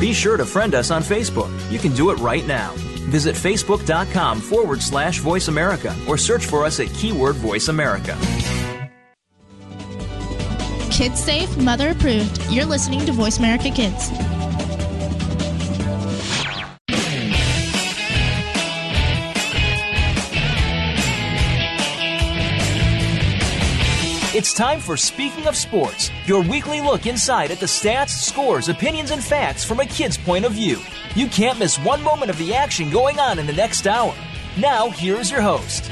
Be sure to friend us on Facebook. You can do it right now. Visit facebook.com forward slash voice America or search for us at keyword voice America. Kids safe, mother approved. You're listening to Voice America Kids. It's time for Speaking of Sports, your weekly look inside at the stats, scores, opinions, and facts from a kid's point of view. You can't miss one moment of the action going on in the next hour. Now, here's your host.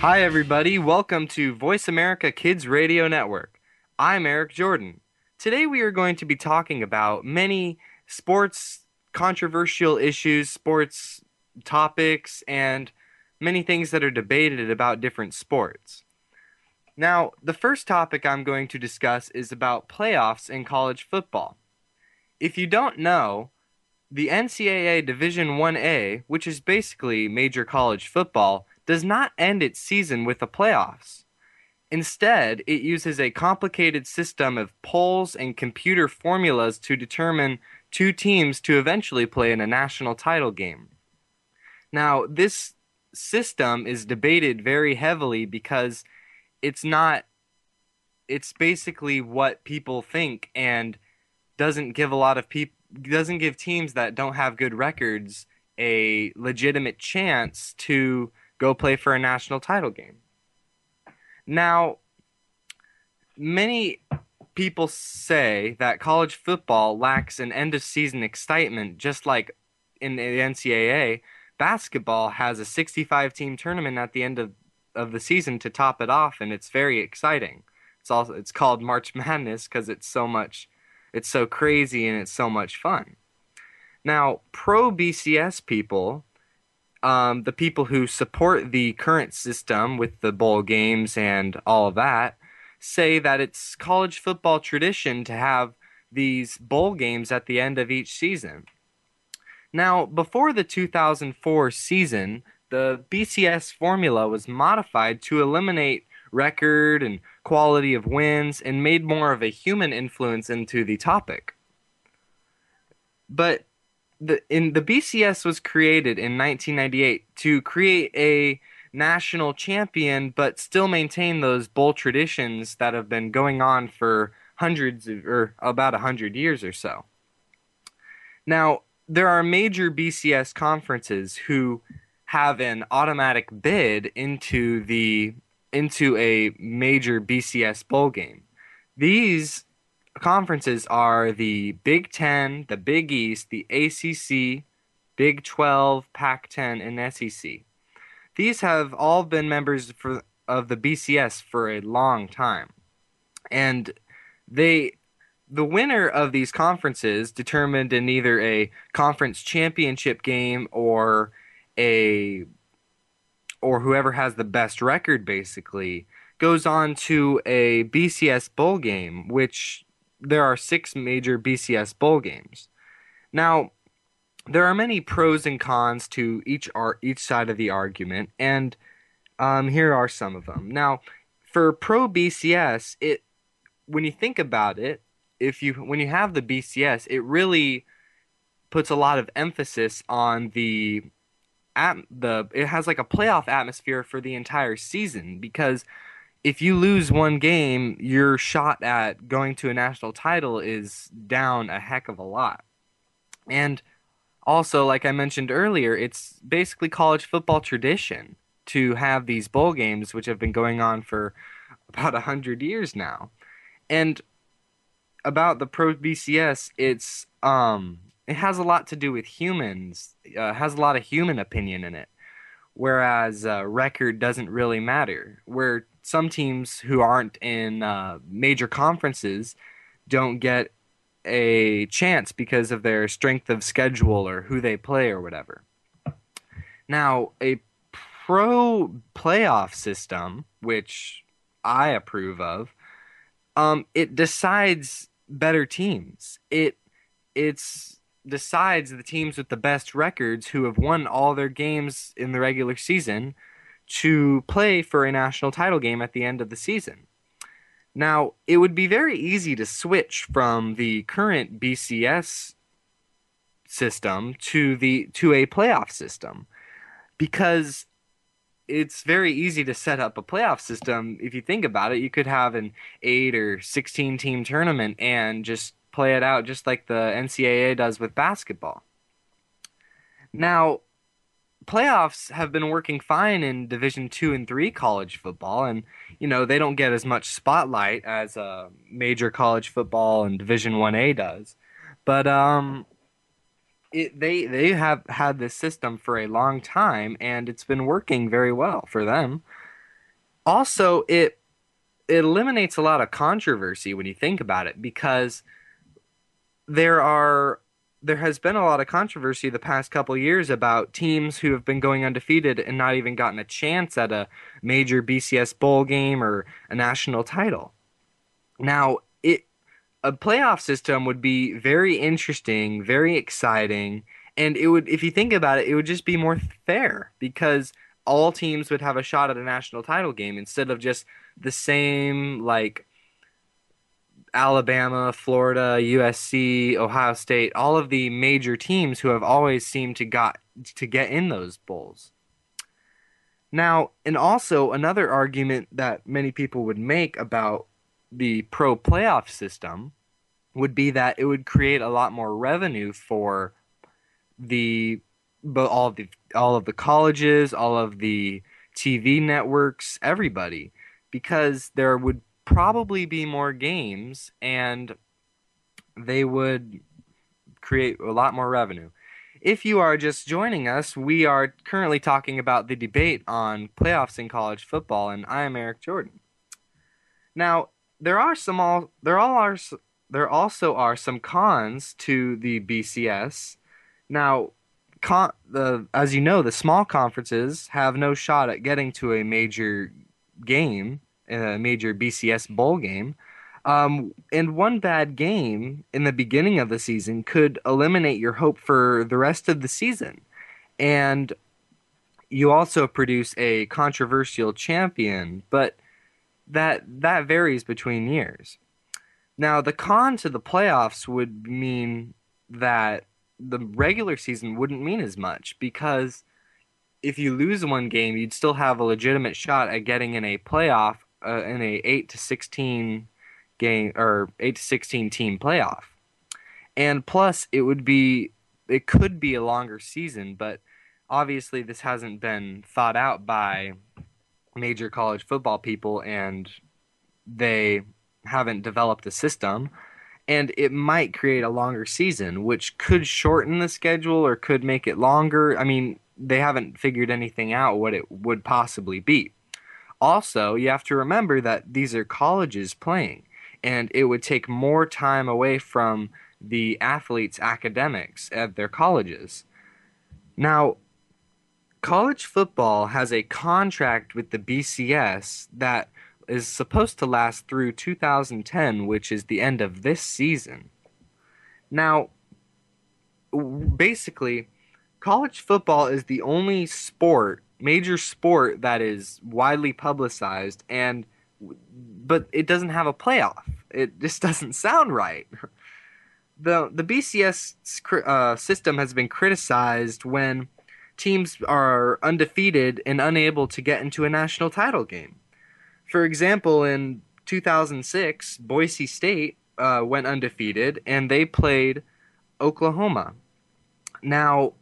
Hi, everybody. Welcome to Voice America Kids Radio Network. I'm Eric Jordan. Today, we are going to be talking about many sports controversial issues, sports topics, and many things that are debated about different sports. Now, the first topic I'm going to discuss is about playoffs in college football. If you don't know, the NCAA Division 1A, which is basically major college football, does not end its season with the playoffs. Instead, it uses a complicated system of polls and computer formulas to determine two teams to eventually play in a national title game. Now, this system is debated very heavily because it's not it's basically what people think and doesn't give a lot of people doesn't give teams that don't have good records a legitimate chance to go play for a national title game. Now, many people say that college football lacks an end of season excitement just like in the NCAA basketball has a 65 team tournament at the end of, of the season to top it off and it's very exciting. It's also it's called march madness because it's so much it's so crazy and it's so much fun. Now pro bcs people um, the people who support the current system with the bowl games and all of that say that it's college football tradition to have these bowl games at the end of each season now, before the 2004 season, the BCS formula was modified to eliminate record and quality of wins and made more of a human influence into the topic. But the in the BCS was created in 1998 to create a national champion but still maintain those bowl traditions that have been going on for hundreds of, or about a hundred years or so. Now, there are major BCS conferences who have an automatic bid into the into a major BCS bowl game. These conferences are the Big 10, the Big East, the ACC, Big 12, Pac-10 and SEC. These have all been members for, of the BCS for a long time. And they the winner of these conferences determined in either a conference championship game or a or whoever has the best record basically goes on to a BCS bowl game which there are 6 major BCS bowl games. Now there are many pros and cons to each ar- each side of the argument and um, here are some of them. Now for pro BCS it when you think about it if you when you have the BCS, it really puts a lot of emphasis on the at the it has like a playoff atmosphere for the entire season because if you lose one game, your shot at going to a national title is down a heck of a lot. And also, like I mentioned earlier, it's basically college football tradition to have these bowl games, which have been going on for about a hundred years now. And about the Pro BCS, it's um, it has a lot to do with humans. Uh, has a lot of human opinion in it, whereas uh, record doesn't really matter. Where some teams who aren't in uh, major conferences don't get a chance because of their strength of schedule or who they play or whatever. Now, a pro playoff system, which I approve of, um, it decides better teams. It it's decides the teams with the best records who have won all their games in the regular season to play for a national title game at the end of the season. Now, it would be very easy to switch from the current BCS system to the to a playoff system because it's very easy to set up a playoff system. If you think about it, you could have an 8 or 16 team tournament and just play it out just like the NCAA does with basketball. Now, playoffs have been working fine in Division 2 and 3 college football and you know, they don't get as much spotlight as uh, major college football and Division 1A does. But um it, they they have had this system for a long time and it's been working very well for them. Also, it it eliminates a lot of controversy when you think about it because there are there has been a lot of controversy the past couple years about teams who have been going undefeated and not even gotten a chance at a major BCS bowl game or a national title. Now, a playoff system would be very interesting, very exciting, and it would if you think about it, it would just be more fair because all teams would have a shot at a national title game instead of just the same like Alabama, Florida, USC, Ohio State, all of the major teams who have always seemed to got to get in those bowls. Now, and also another argument that many people would make about the pro playoff system would be that it would create a lot more revenue for the but all of the all of the colleges, all of the TV networks, everybody, because there would probably be more games and they would create a lot more revenue. If you are just joining us, we are currently talking about the debate on playoffs in college football, and I am Eric Jordan. Now, there are some all there all are there also are some cons to the BCS. Now, con- the as you know, the small conferences have no shot at getting to a major game, a major BCS bowl game. Um, and one bad game in the beginning of the season could eliminate your hope for the rest of the season. And you also produce a controversial champion, but that that varies between years. Now, the con to the playoffs would mean that the regular season wouldn't mean as much because if you lose one game, you'd still have a legitimate shot at getting in a playoff uh, in a 8 to 16 game or 8 to 16 team playoff. And plus it would be it could be a longer season, but obviously this hasn't been thought out by major college football people and they haven't developed a system. And it might create a longer season which could shorten the schedule or could make it longer. I mean they haven't figured anything out what it would possibly be. Also you have to remember that these are colleges playing and it would take more time away from the athletes academics at their colleges. Now college football has a contract with the bcs that is supposed to last through 2010, which is the end of this season. Now, basically, college football is the only sport, major sport that is widely publicized and but it doesn't have a playoff. It just doesn't sound right. The the BCS uh, system has been criticized when teams are undefeated and unable to get into a national title game. For example, in 2006, Boise State uh, went undefeated and they played Oklahoma. Now,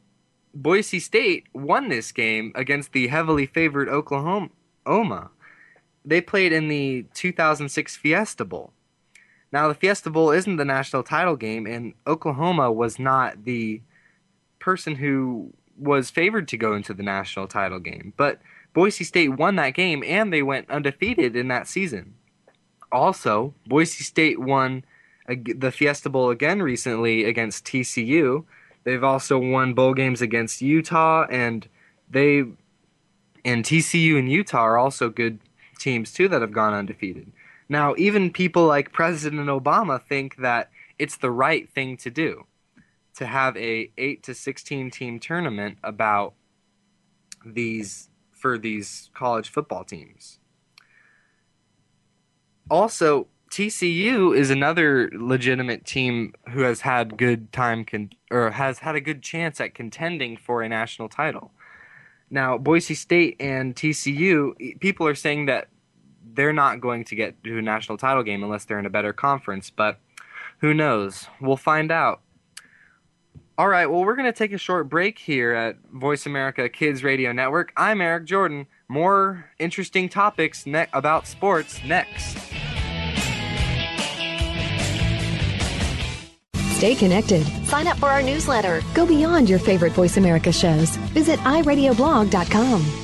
Boise State won this game against the heavily favored Oklahoma. They played in the 2006 Fiesta Bowl. Now, the Fiesta Bowl isn't the national title game, and Oklahoma was not the person who was favored to go into the national title game. But Boise State won that game and they went undefeated in that season. Also, Boise State won the Fiesta Bowl again recently against TCU. They've also won bowl games against Utah and they and TCU and Utah are also good teams too that have gone undefeated. Now, even people like President Obama think that it's the right thing to do to have a 8 to 16 team tournament about these for these college football teams. Also, TCU is another legitimate team who has had good time con- or has had a good chance at contending for a national title. Now, Boise State and TCU, people are saying that they're not going to get to a national title game unless they're in a better conference, but who knows? We'll find out. All right, well, we're going to take a short break here at Voice America Kids Radio Network. I'm Eric Jordan. More interesting topics ne- about sports next. Stay connected. Sign up for our newsletter. Go beyond your favorite Voice America shows. Visit iradioblog.com.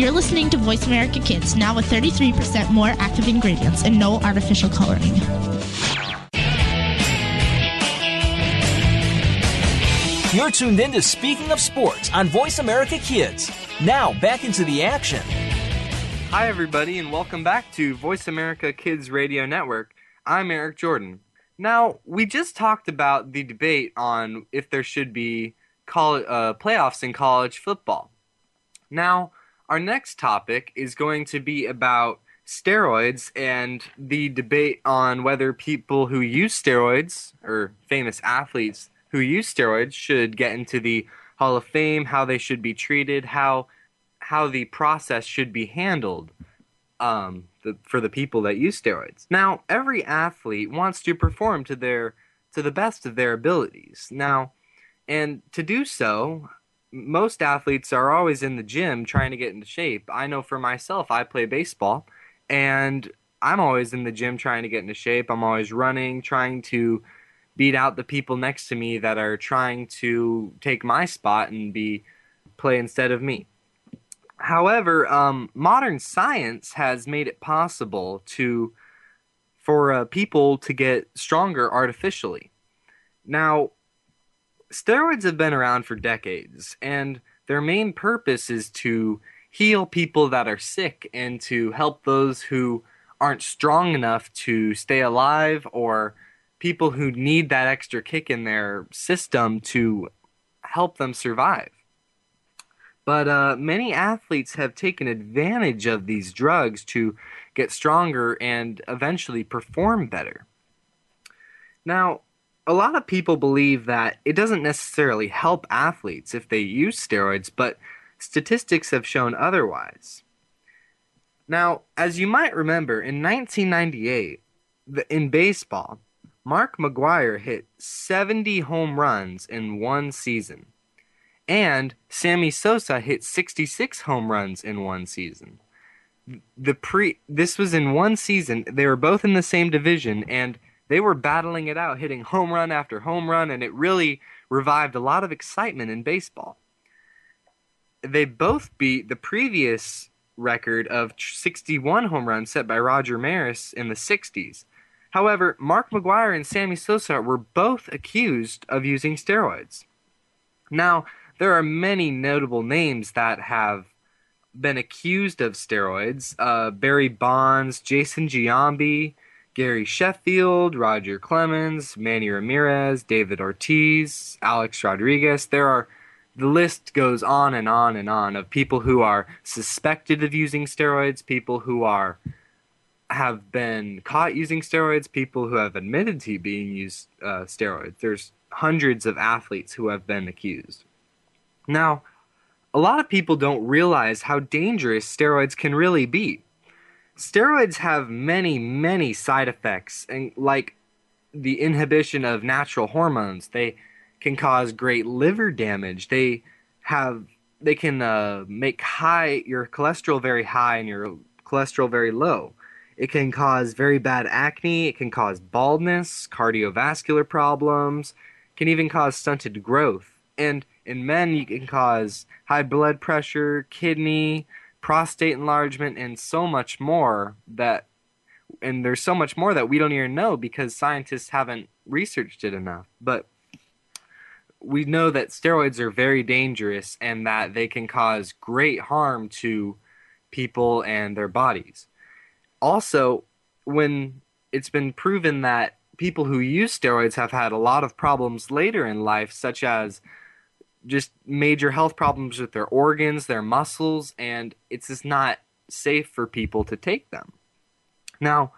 You're listening to Voice America Kids, now with 33% more active ingredients and no artificial coloring. You're tuned in to Speaking of Sports on Voice America Kids. Now, back into the action. Hi, everybody, and welcome back to Voice America Kids Radio Network. I'm Eric Jordan. Now, we just talked about the debate on if there should be college, uh, playoffs in college football. Now, our next topic is going to be about steroids and the debate on whether people who use steroids, or famous athletes who use steroids, should get into the Hall of Fame, how they should be treated, how how the process should be handled um, the, for the people that use steroids. Now, every athlete wants to perform to their to the best of their abilities. Now, and to do so, most athletes are always in the gym trying to get into shape. I know for myself, I play baseball, and I'm always in the gym trying to get into shape. I'm always running, trying to beat out the people next to me that are trying to take my spot and be play instead of me. However, um, modern science has made it possible to for uh, people to get stronger artificially. Now, steroids have been around for decades, and their main purpose is to heal people that are sick and to help those who aren't strong enough to stay alive or people who need that extra kick in their system to help them survive. But uh, many athletes have taken advantage of these drugs to get stronger and eventually perform better. Now, a lot of people believe that it doesn't necessarily help athletes if they use steroids, but statistics have shown otherwise. Now, as you might remember, in 1998, in baseball, Mark McGwire hit 70 home runs in one season, and Sammy Sosa hit 66 home runs in one season. the pre this was in one season. They were both in the same division and they were battling it out, hitting home run after home run, and it really revived a lot of excitement in baseball. They both beat the previous record of 61 home runs set by Roger Maris in the 60s. However, Mark McGwire and Sammy Sosa were both accused of using steroids. Now, there are many notable names that have been accused of steroids uh, Barry Bonds, Jason Giambi, Gary Sheffield, Roger Clemens, Manny Ramirez, David Ortiz, Alex Rodriguez. There are the list goes on and on and on of people who are suspected of using steroids, people who are have been caught using steroids, people who have admitted to being used uh, steroids. There's hundreds of athletes who have been accused. Now, a lot of people don't realize how dangerous steroids can really be. Steroids have many, many side effects, and like the inhibition of natural hormones, they can cause great liver damage. They have they can uh, make high your cholesterol very high and your cholesterol very low. It can cause very bad acne. It can cause baldness, cardiovascular problems. Can even cause stunted growth. And in men, you can cause high blood pressure, kidney, prostate enlargement, and so much more that and there's so much more that we don't even know because scientists haven't researched it enough. But we know that steroids are very dangerous and that they can cause great harm to people and their bodies. Also, when it's been proven that people who use steroids have had a lot of problems later in life, such as just major health problems with their organs, their muscles, and it's just not safe for people to take them. Now,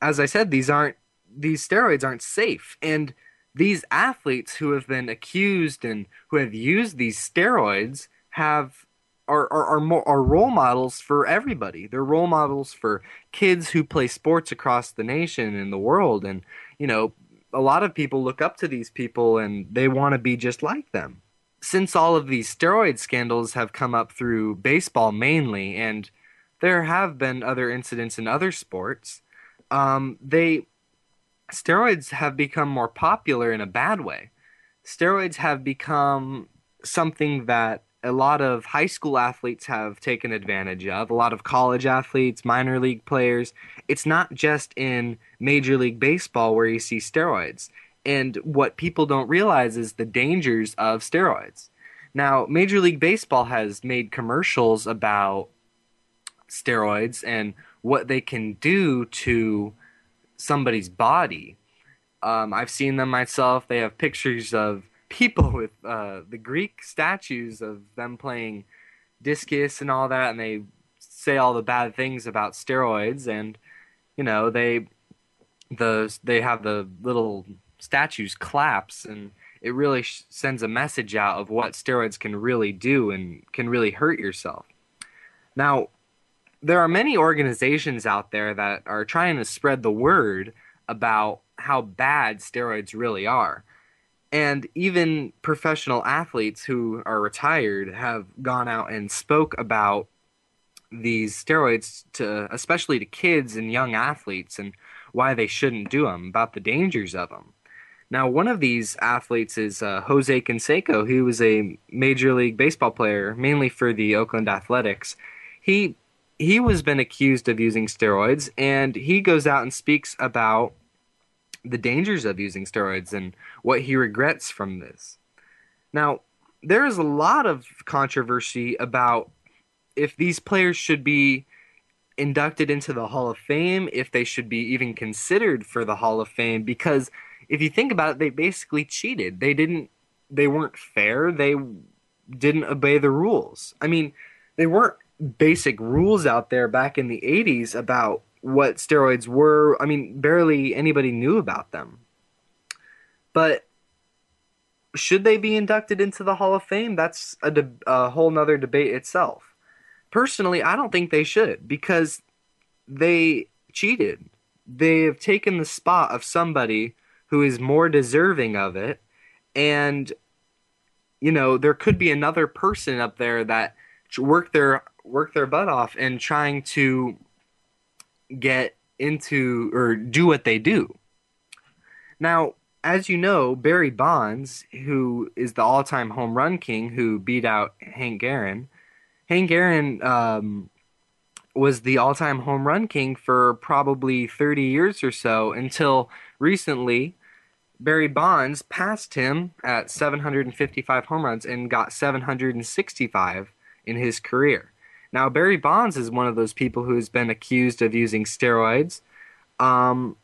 as I said, these aren't these steroids aren't safe, and these athletes who have been accused and who have used these steroids have are are are, more, are role models for everybody. They're role models for kids who play sports across the nation and the world, and you know, a lot of people look up to these people and they want to be just like them since all of these steroid scandals have come up through baseball mainly, and there have been other incidents in other sports, um, they steroids have become more popular in a bad way. Steroids have become something that a lot of high school athletes have taken advantage of, a lot of college athletes, minor league players. It's not just in Major League Baseball where you see steroids. And what people don't realize is the dangers of steroids. Now, Major League Baseball has made commercials about steroids and what they can do to somebody's body. Um, I've seen them myself. They have pictures of people with uh, the Greek statues of them playing discus and all that, and they say all the bad things about steroids. And you know, they the they have the little statues collapse and it really sh- sends a message out of what steroids can really do and can really hurt yourself. Now, there are many organizations out there that are trying to spread the word about how bad steroids really are. And even professional athletes who are retired have gone out and spoke about these steroids to especially to kids and young athletes and why they shouldn't do them, about the dangers of them. Now, one of these athletes is uh, Jose Canseco, who was a Major League Baseball player, mainly for the Oakland Athletics. He he was been accused of using steroids, and he goes out and speaks about the dangers of using steroids and what he regrets from this. Now, there is a lot of controversy about if these players should be inducted into the Hall of Fame, if they should be even considered for the Hall of Fame, because if you think about it, they basically cheated. They didn't. They weren't fair. They didn't obey the rules. I mean, they weren't basic rules out there back in the 80s about what steroids were. I mean, barely anybody knew about them. But should they be inducted into the Hall of Fame? That's a, de- a whole nother debate itself. Personally, I don't think they should because they cheated. They have taken the spot of somebody who is more deserving of it and you know there could be another person up there that worked their work their butt off and trying to get into or do what they do. Now, as you know, Barry Bonds, who is the all-time home run king, who beat out Hank Aaron, Hank Aaron um, was the all-time home run king for probably 30 years or so until recently. Barry Bonds passed him at 755 home runs and got 765 in his career. Now, Barry Bonds is one of those people who has been accused of using steroids. Um,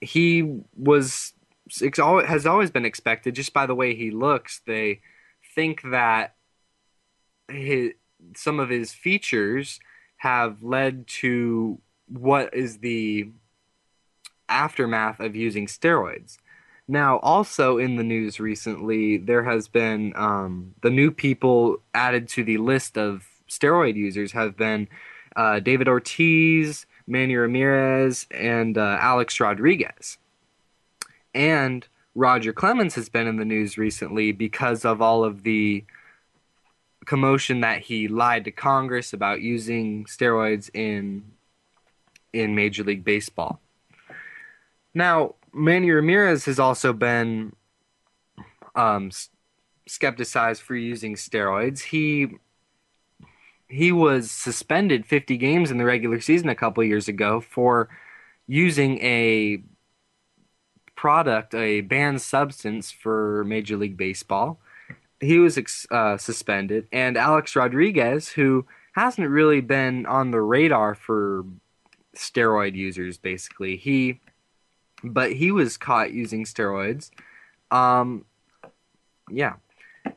he was has always been expected just by the way he looks. They think that his some of his features have led to what is the aftermath of using steroids. Now, also in the news recently, there has been um, the new people added to the list of steroid users have been uh, David Ortiz, Manny Ramirez, and uh, Alex Rodriguez. And Roger Clemens has been in the news recently because of all of the commotion that he lied to Congress about using steroids in in Major League Baseball. Now, Manny Ramirez has also been um, skepticized for using steroids. He he was suspended 50 games in the regular season a couple years ago for using a product, a banned substance for Major League Baseball. He was uh, suspended, and Alex Rodriguez, who hasn't really been on the radar for steroid users, basically he, but he was caught using steroids. Um, yeah,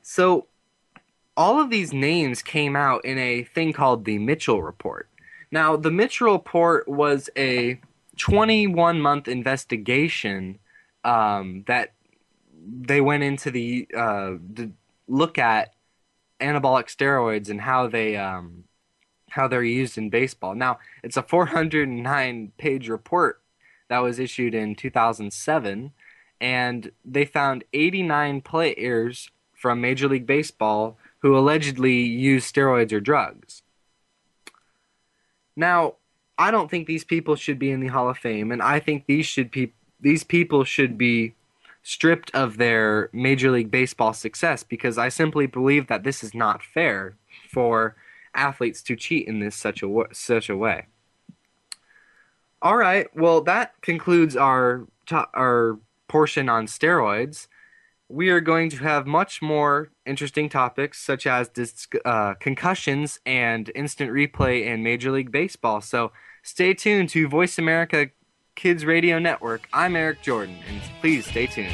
so all of these names came out in a thing called the Mitchell Report. Now, the Mitchell Report was a 21 month investigation um, that they went into the uh, look at anabolic steroids and how they um, how they're used in baseball. Now, it's a 409 page report that was issued in 2007, and they found 89 players from Major League Baseball who allegedly used steroids or drugs. Now, I don't think these people should be in the Hall of Fame, and I think these should be these people should be stripped of their Major League Baseball success because I simply believe that this is not fair for athletes to cheat in this such a such a way. All right, well that concludes our our portion on steroids we are going to have much more interesting topics such as dis- uh, concussions and instant replay in Major League Baseball. So stay tuned to Voice America Kids Radio Network. I'm Eric Jordan, and please stay tuned.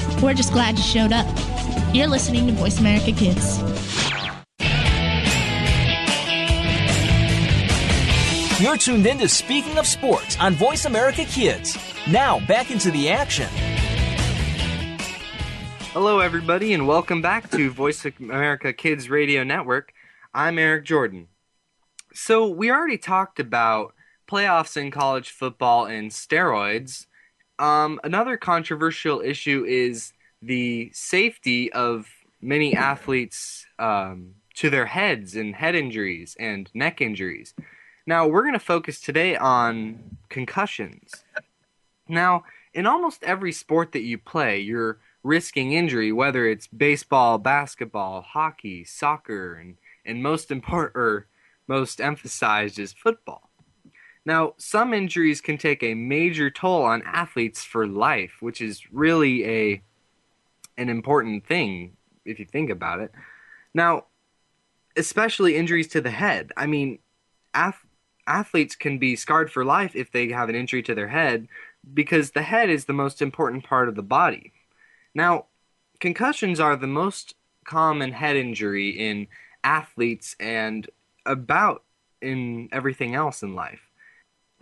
We're just glad you showed up. You're listening to Voice America Kids. You're tuned in to Speaking of Sports on Voice America Kids. Now, back into the action. Hello, everybody, and welcome back to Voice America Kids Radio Network. I'm Eric Jordan. So, we already talked about playoffs in college football and steroids. Um, another controversial issue is the safety of many athletes um, to their heads and head injuries and neck injuries. Now, we're going to focus today on concussions. Now, in almost every sport that you play, you're risking injury, whether it's baseball, basketball, hockey, soccer, and, and most important or most emphasized is football. Now, some injuries can take a major toll on athletes for life, which is really a an important thing if you think about it. Now, especially injuries to the head. I mean, ath- athletes can be scarred for life if they have an injury to their head because the head is the most important part of the body. Now, concussions are the most common head injury in athletes and about in everything else in life.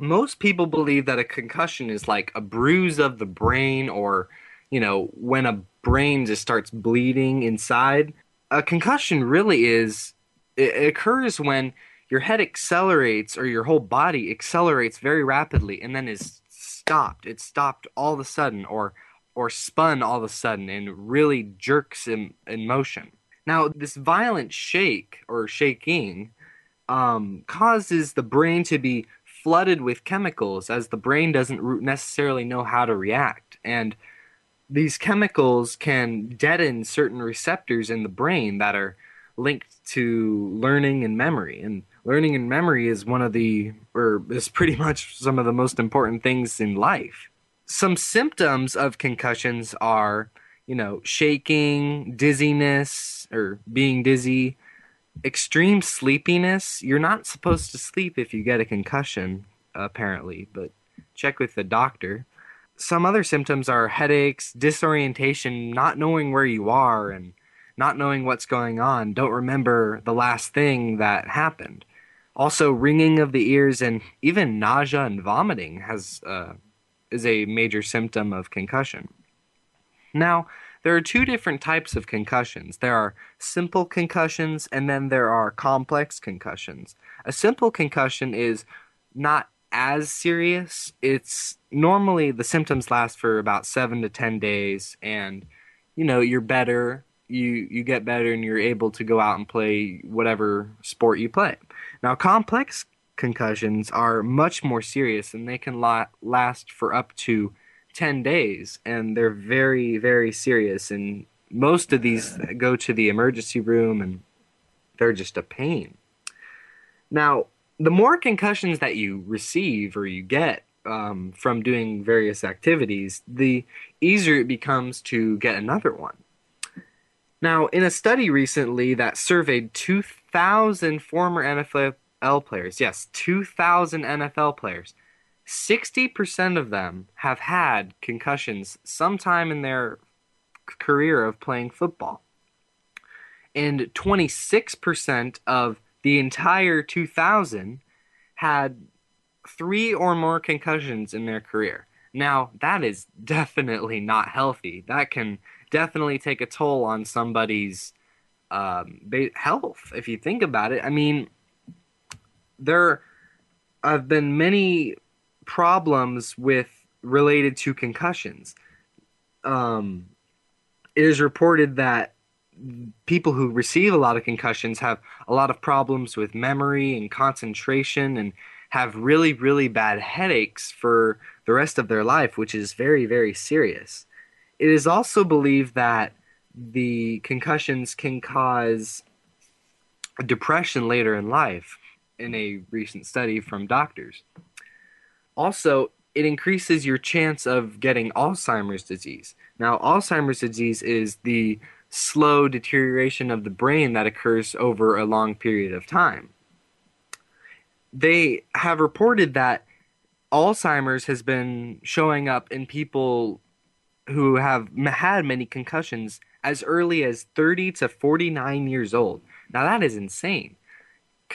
Most people believe that a concussion is like a bruise of the brain or, you know, when a brain just starts bleeding inside. A concussion really is, it occurs when your head accelerates or your whole body accelerates very rapidly and then is stopped. It's stopped all of a sudden or or spun all of a sudden and really jerks in, in motion. Now, this violent shake or shaking um, causes the brain to be flooded with chemicals as the brain doesn't necessarily know how to react. And these chemicals can deaden certain receptors in the brain that are linked to learning and memory. And learning and memory is one of the, or is pretty much some of the most important things in life. Some symptoms of concussions are, you know, shaking, dizziness, or being dizzy, extreme sleepiness. You're not supposed to sleep if you get a concussion, apparently, but check with the doctor. Some other symptoms are headaches, disorientation, not knowing where you are, and not knowing what's going on. Don't remember the last thing that happened. Also, ringing of the ears and even nausea and vomiting has uh, is a major symptom of concussion. Now, there are two different types of concussions. There are simple concussions and then there are complex concussions. A simple concussion is not as serious. It's normally the symptoms last for about 7 to 10 days and you know, you're better, you you get better and you're able to go out and play whatever sport you play. Now, complex concussions are much more serious and they can la- last for up to 10 days and they're very very serious. And most of these go to the emergency room and they're just a pain. Now the more concussions that you receive or you get um, from doing various activities the easier it becomes to get another one. Now in a study recently that surveyed 2000 former nfl players yes 2000 nfl players 60% of them have had concussions sometime in their career of playing football. And 26% of the entire 2000 had three or more concussions in their career. Now, that is definitely not healthy. That can definitely take a toll on somebody's um, health if you think about it. I mean, there have been many problems with related to concussions. Um, it is reported that people who receive a lot of concussions have a lot of problems with memory and concentration and have really, really bad headaches for the rest of their life, which is very, very serious. It is also believed that the concussions can cause depression later in life, in a recent study from doctors. Also, it increases your chance of getting Alzheimer's disease. Now, Alzheimer's disease is the slow deterioration of the brain that occurs over a long period of time. They have reported that Alzheimer's has been showing up in people who have had many concussions as early as 30 to 49 years old. Now, that is insane.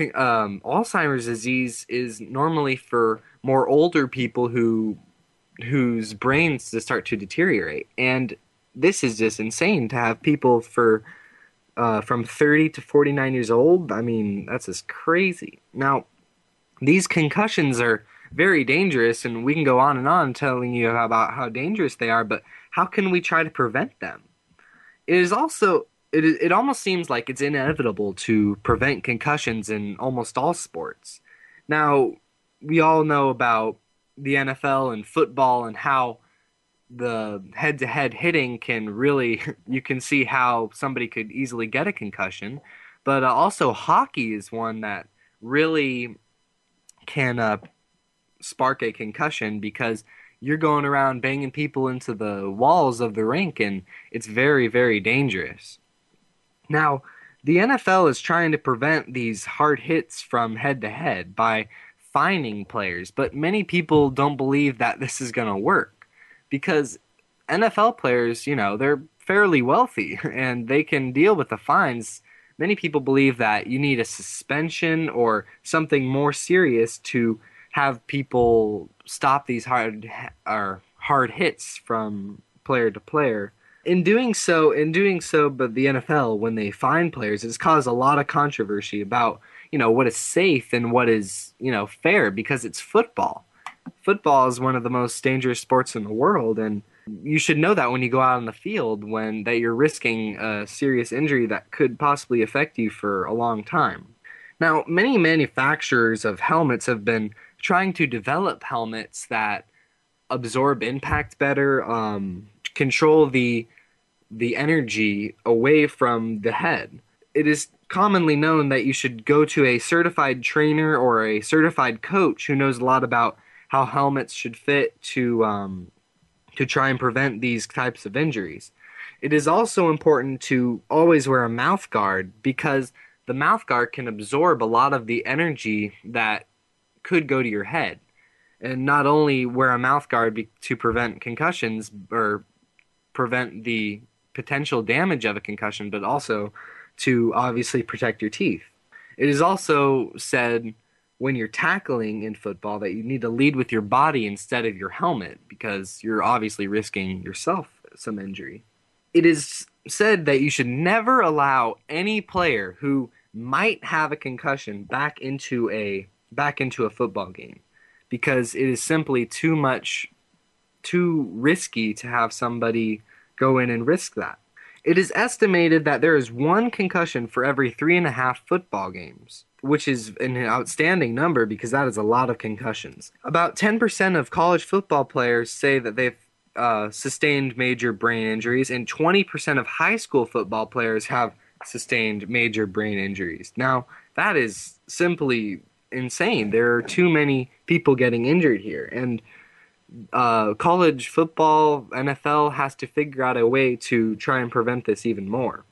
Um, Alzheimer's disease is normally for more older people who whose brains start to deteriorate and this is just insane to have people for uh, from 30 to 49 years old. I mean, that's just crazy. Now, these concussions are very dangerous, and we can go on and on telling you about how dangerous they are, but how can we try to prevent them? It is also it, it almost seems like it's inevitable to prevent concussions in almost all sports. Now, we all know about the NFL and football and how the head to head hitting can really, you can see how somebody could easily get a concussion. But uh, also, hockey is one that really can uh, spark a concussion because you're going around banging people into the walls of the rink and it's very, very dangerous. Now, the NFL is trying to prevent these hard hits from head to head by fining players, but many people don't believe that this is going to work because NFL players, you know, they're fairly wealthy and they can deal with the fines. Many people believe that you need a suspension or something more serious to have people stop these hard or hard hits from player to player. In doing so, in doing so, but the NFL when they fine players, it's caused a lot of controversy about you know what is safe and what is you know fair because it's football. Football is one of the most dangerous sports in the world and you should know that when you go out on the field when that you're risking a serious injury that could possibly affect you for a long time. Now many manufacturers of helmets have been trying to develop helmets that absorb impact better um, control the the energy away from the head it is commonly known that you should go to a certified trainer or a certified coach who knows a lot about how helmets should fit to um, to try and prevent these types of injuries. It is also important to always wear a mouth guard because the mouth guard can absorb a lot of the energy that could go to your head. And not only wear a mouth guard be- to prevent concussions or prevent the potential damage of a concussion, but also to obviously protect your teeth. It is also said when you're tackling in football that you need to lead with your body instead of your helmet because you're obviously risking yourself some injury. It is said that you should never allow any player who might have a concussion back into a back into a football game because it is simply too much too risky to have somebody go in and risk that. It is estimated that there is one concussion for every three and a half football games which is an outstanding number because that is a lot of concussions. About 10% of college football players say that they've uh, sustained major brain injuries, and 20% of high school football players have sustained major brain injuries. Now, that is simply insane. There are too many people getting injured here, and uh, college football, NFL has to figure out a way to try and prevent this even more.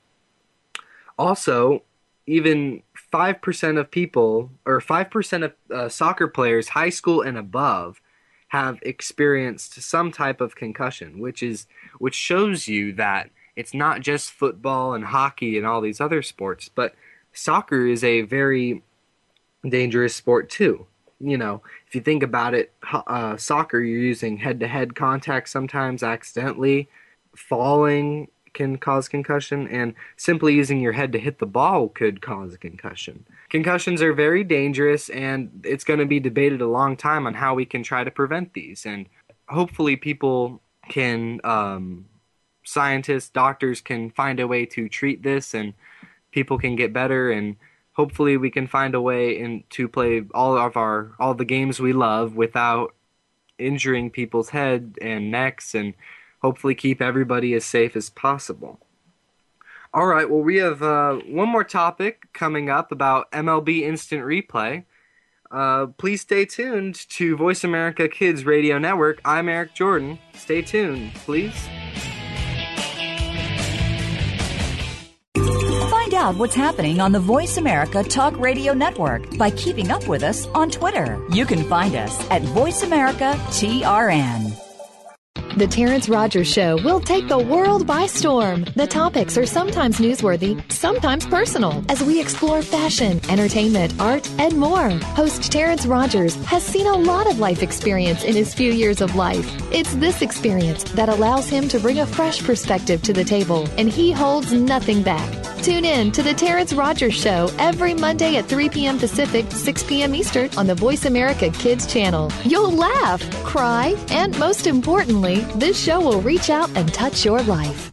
Also, even 5% of people, or 5% of uh, soccer players, high school and above, have experienced some type of concussion, which is which shows you that it's not just football and hockey and all these other sports, but soccer is a very dangerous sport too. You know, if you think about it, uh, soccer you're using head-to-head contact sometimes accidentally, falling can cause concussion, and simply using your head to hit the ball could cause a concussion. Concussions are very dangerous, and it's going to be debated a long time on how we can try to prevent these. And hopefully, people can, um, scientists, doctors can find a way to treat this, and people can get better and hopefully we can find a way in, to play all of our all the games we love without injuring people's head and necks and hopefully keep everybody as safe as possible. All right, well, we have uh, one more topic coming up about MLB Instant Replay. Uh, please stay tuned to Voice America Kids Radio Network. I'm Eric Jordan. Stay tuned, please. Out what's happening on the Voice America Talk Radio Network by keeping up with us on Twitter. You can find us at Voice America TRN. The Terrence Rogers Show will take the world by storm. The topics are sometimes newsworthy, sometimes personal, as we explore fashion, entertainment, art, and more. Host Terrence Rogers has seen a lot of life experience in his few years of life. It's this experience that allows him to bring a fresh perspective to the table, and he holds nothing back. Tune in to the Terrence Rogers Show every Monday at 3 p.m. Pacific, 6 p.m. Eastern on the Voice America Kids channel. You'll laugh, cry, and most importantly, this show will reach out and touch your life.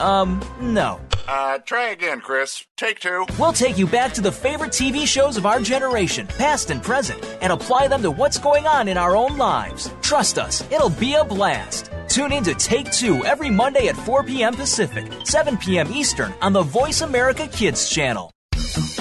Um, no. Uh, try again, Chris. Take two. We'll take you back to the favorite TV shows of our generation, past and present, and apply them to what's going on in our own lives. Trust us, it'll be a blast. Tune in to Take Two every Monday at 4 p.m. Pacific, 7 p.m. Eastern on the Voice America Kids channel.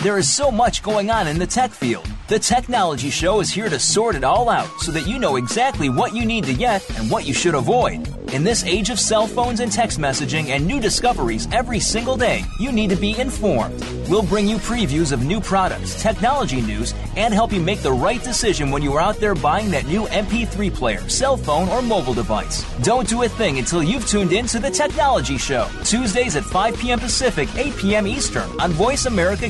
There is so much going on in the tech field. The Technology Show is here to sort it all out so that you know exactly what you need to get and what you should avoid. In this age of cell phones and text messaging and new discoveries every single day, you need to be informed. We'll bring you previews of new products, technology news, and help you make the right decision when you are out there buying that new MP3 player, cell phone, or mobile device. Don't do a thing until you've tuned in to The Technology Show, Tuesdays at 5 p.m. Pacific, 8 p.m. Eastern on Voice America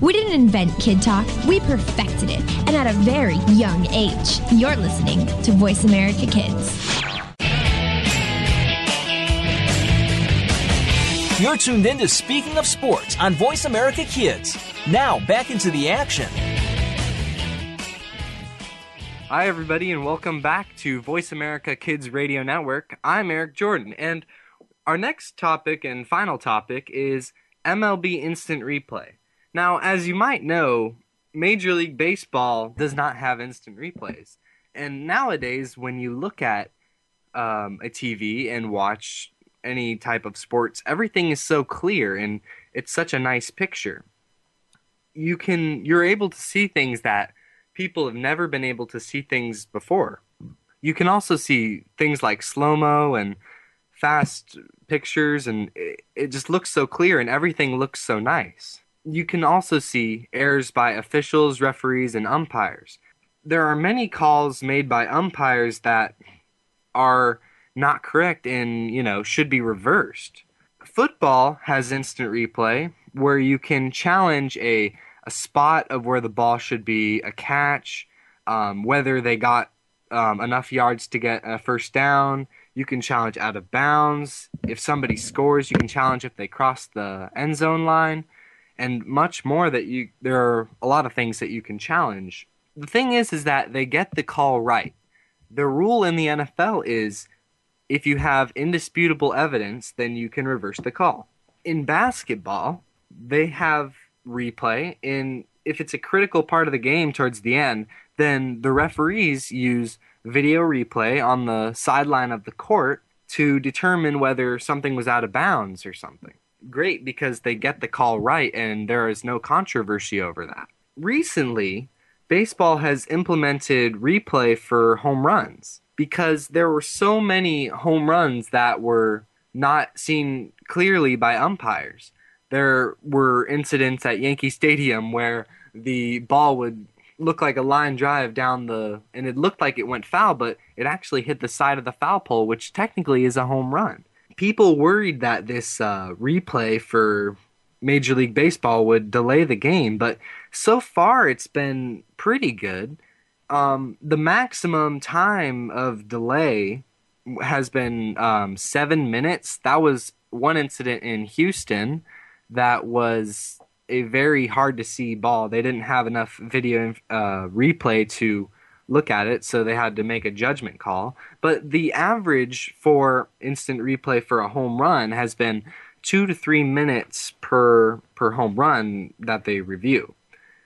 We didn't invent Kid Talk, we perfected it, and at a very young age. You're listening to Voice America Kids. You're tuned in to Speaking of Sports on Voice America Kids. Now, back into the action. Hi, everybody, and welcome back to Voice America Kids Radio Network. I'm Eric Jordan, and our next topic and final topic is MLB Instant Replay. Now, as you might know, Major League Baseball does not have instant replays. And nowadays, when you look at um, a TV and watch any type of sports, everything is so clear and it's such a nice picture. You can you're able to see things that people have never been able to see things before. You can also see things like slow mo and fast pictures and it, it just looks so clear and everything looks so nice. You can also see errors by officials, referees, and umpires. There are many calls made by umpires that are not correct and, you know, should be reversed. Football has instant replay where you can challenge a, a spot of where the ball should be a catch, um, whether they got um, enough yards to get a first down. You can challenge out of bounds. If somebody scores, you can challenge if they cross the end zone line, and much more. That you there are a lot of things that you can challenge. The thing is, is that they get the call right. The rule in the NFL is if you have indisputable evidence, then you can reverse the call. In basketball, they have replay. In if it's a critical part of the game towards the end, then the referees use video replay on the sideline of the court to determine whether something was out of bounds or something. Great because they get the call right and there is no controversy over that. Recently, baseball has implemented replay for home runs because there were so many home runs that were not seen clearly by umpires. There were incidents at Yankee Stadium where the ball would look like a line drive down the and it looked like it went foul but it actually hit the side of the foul pole which technically is a home run people worried that this uh, replay for major league baseball would delay the game but so far it's been pretty good um, the maximum time of delay has been um, seven minutes that was one incident in houston that was a very hard to see ball. They didn't have enough video uh, replay to look at it, so they had to make a judgment call. But the average for instant replay for a home run has been two to three minutes per per home run that they review,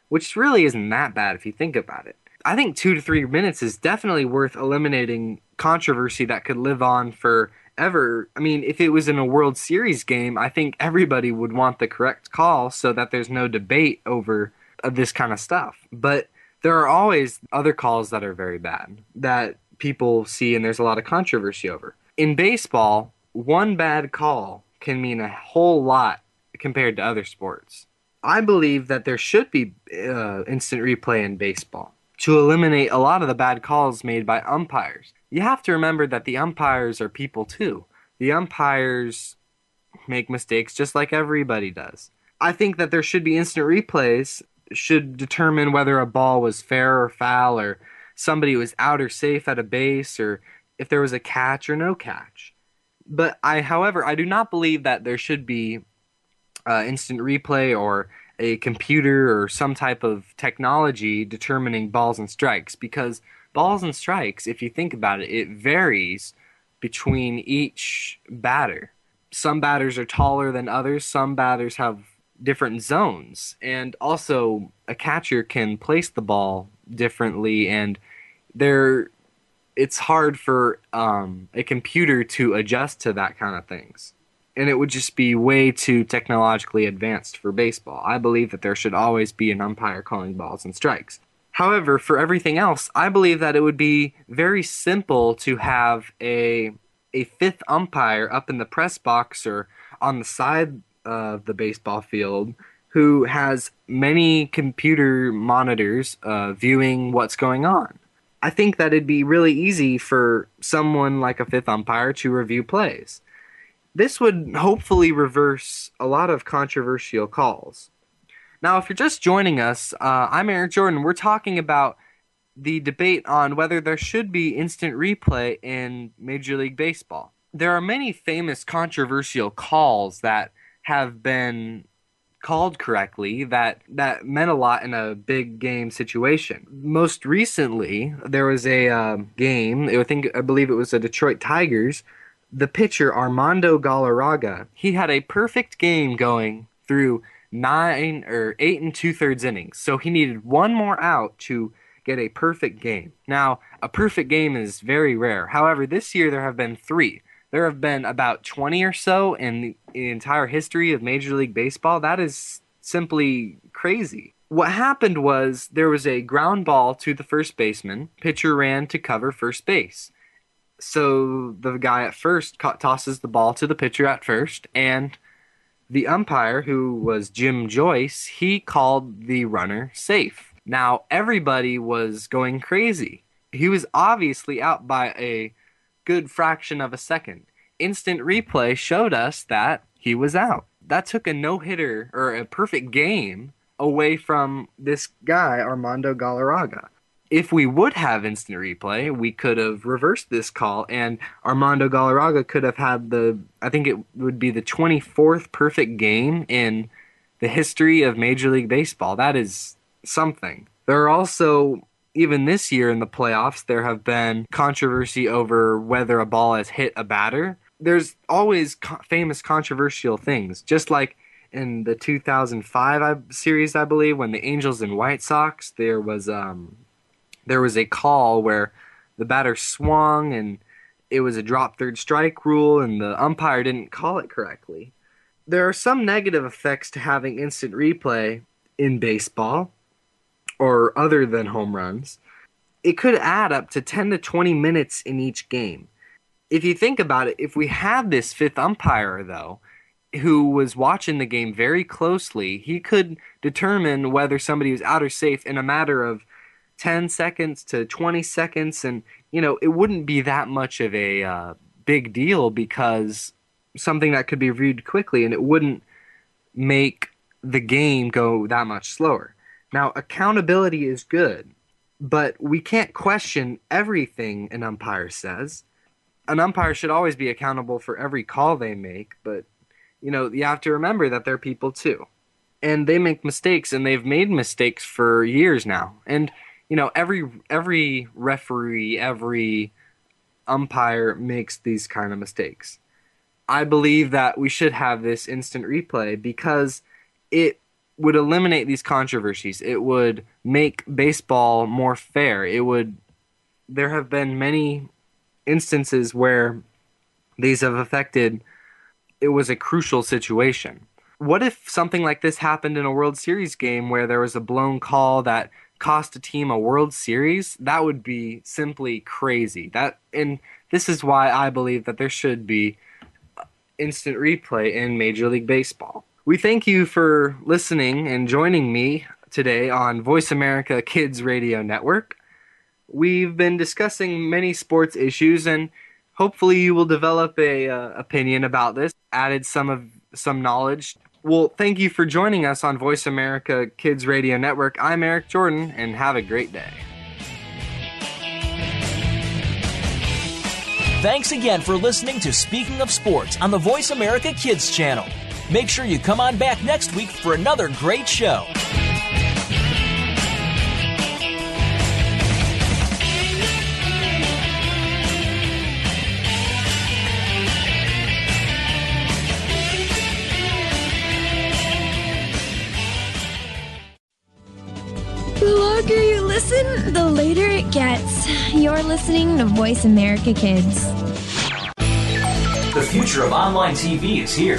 which really isn't that bad if you think about it. I think two to three minutes is definitely worth eliminating controversy that could live on for ever. I mean, if it was in a World Series game, I think everybody would want the correct call so that there's no debate over this kind of stuff. But there are always other calls that are very bad that people see and there's a lot of controversy over. In baseball, one bad call can mean a whole lot compared to other sports. I believe that there should be uh, instant replay in baseball to eliminate a lot of the bad calls made by umpires you have to remember that the umpires are people too. The umpires make mistakes just like everybody does. I think that there should be instant replays should determine whether a ball was fair or foul or somebody was out or safe at a base or if there was a catch or no catch. But I however, I do not believe that there should be uh, instant replay or a computer or some type of technology determining balls and strikes because balls and strikes, if you think about it, it varies between each batter. Some batters are taller than others, some batters have different zones, and also a catcher can place the ball differently and there it's hard for um, a computer to adjust to that kind of things and it would just be way too technologically advanced for baseball. I believe that there should always be an umpire calling balls and strikes. However, for everything else, I believe that it would be very simple to have a a fifth umpire up in the press box or on the side of the baseball field who has many computer monitors uh, viewing what's going on. I think that it'd be really easy for someone like a fifth umpire to review plays. This would hopefully reverse a lot of controversial calls. Now, if you're just joining us, uh, I'm Eric Jordan. We're talking about the debate on whether there should be instant replay in Major League Baseball. There are many famous controversial calls that have been called correctly that that meant a lot in a big game situation. Most recently, there was a uh, game. I think I believe it was the Detroit Tigers. The pitcher Armando Galarraga, he had a perfect game going through nine or eight and two thirds innings. So he needed one more out to get a perfect game. Now, a perfect game is very rare. However, this year there have been three. There have been about 20 or so in the entire history of Major League Baseball. That is simply crazy. What happened was there was a ground ball to the first baseman. Pitcher ran to cover first base. So the guy at first tosses the ball to the pitcher at first, and the umpire, who was Jim Joyce, he called the runner safe. Now everybody was going crazy. He was obviously out by a good fraction of a second. Instant replay showed us that he was out. That took a no hitter or a perfect game away from this guy, Armando Galarraga. If we would have instant replay, we could have reversed this call, and Armando Galarraga could have had the, I think it would be the 24th perfect game in the history of Major League Baseball. That is something. There are also even this year in the playoffs, there have been controversy over whether a ball has hit a batter. There's always co- famous controversial things, just like in the 2005 series, I believe, when the Angels and White Sox, there was um, there was a call where the batter swung and it was a drop third strike rule, and the umpire didn't call it correctly. There are some negative effects to having instant replay in baseball or other than home runs, it could add up to 10 to 20 minutes in each game. If you think about it, if we had this fifth umpire, though, who was watching the game very closely, he could determine whether somebody was out or safe in a matter of 10 seconds to 20 seconds. And, you know, it wouldn't be that much of a uh, big deal because something that could be reviewed quickly and it wouldn't make the game go that much slower. Now, accountability is good, but we can't question everything an umpire says. An umpire should always be accountable for every call they make, but you know, you have to remember that they're people too. And they make mistakes and they've made mistakes for years now. And you know, every every referee, every umpire makes these kind of mistakes. I believe that we should have this instant replay because it would eliminate these controversies. It would make baseball more fair. It would. There have been many instances where these have affected. It was a crucial situation. What if something like this happened in a World Series game where there was a blown call that cost a team a World Series? That would be simply crazy. That and this is why I believe that there should be uh, instant replay in Major League Baseball. We thank you for listening and joining me today on Voice America Kids Radio Network. We've been discussing many sports issues and hopefully you will develop a uh, opinion about this, added some of some knowledge. Well, thank you for joining us on Voice America Kids Radio Network. I'm Eric Jordan and have a great day. Thanks again for listening to Speaking of Sports on the Voice America Kids channel. Make sure you come on back next week for another great show. The longer you listen, the later it gets. You're listening to Voice America Kids. The future of online TV is here.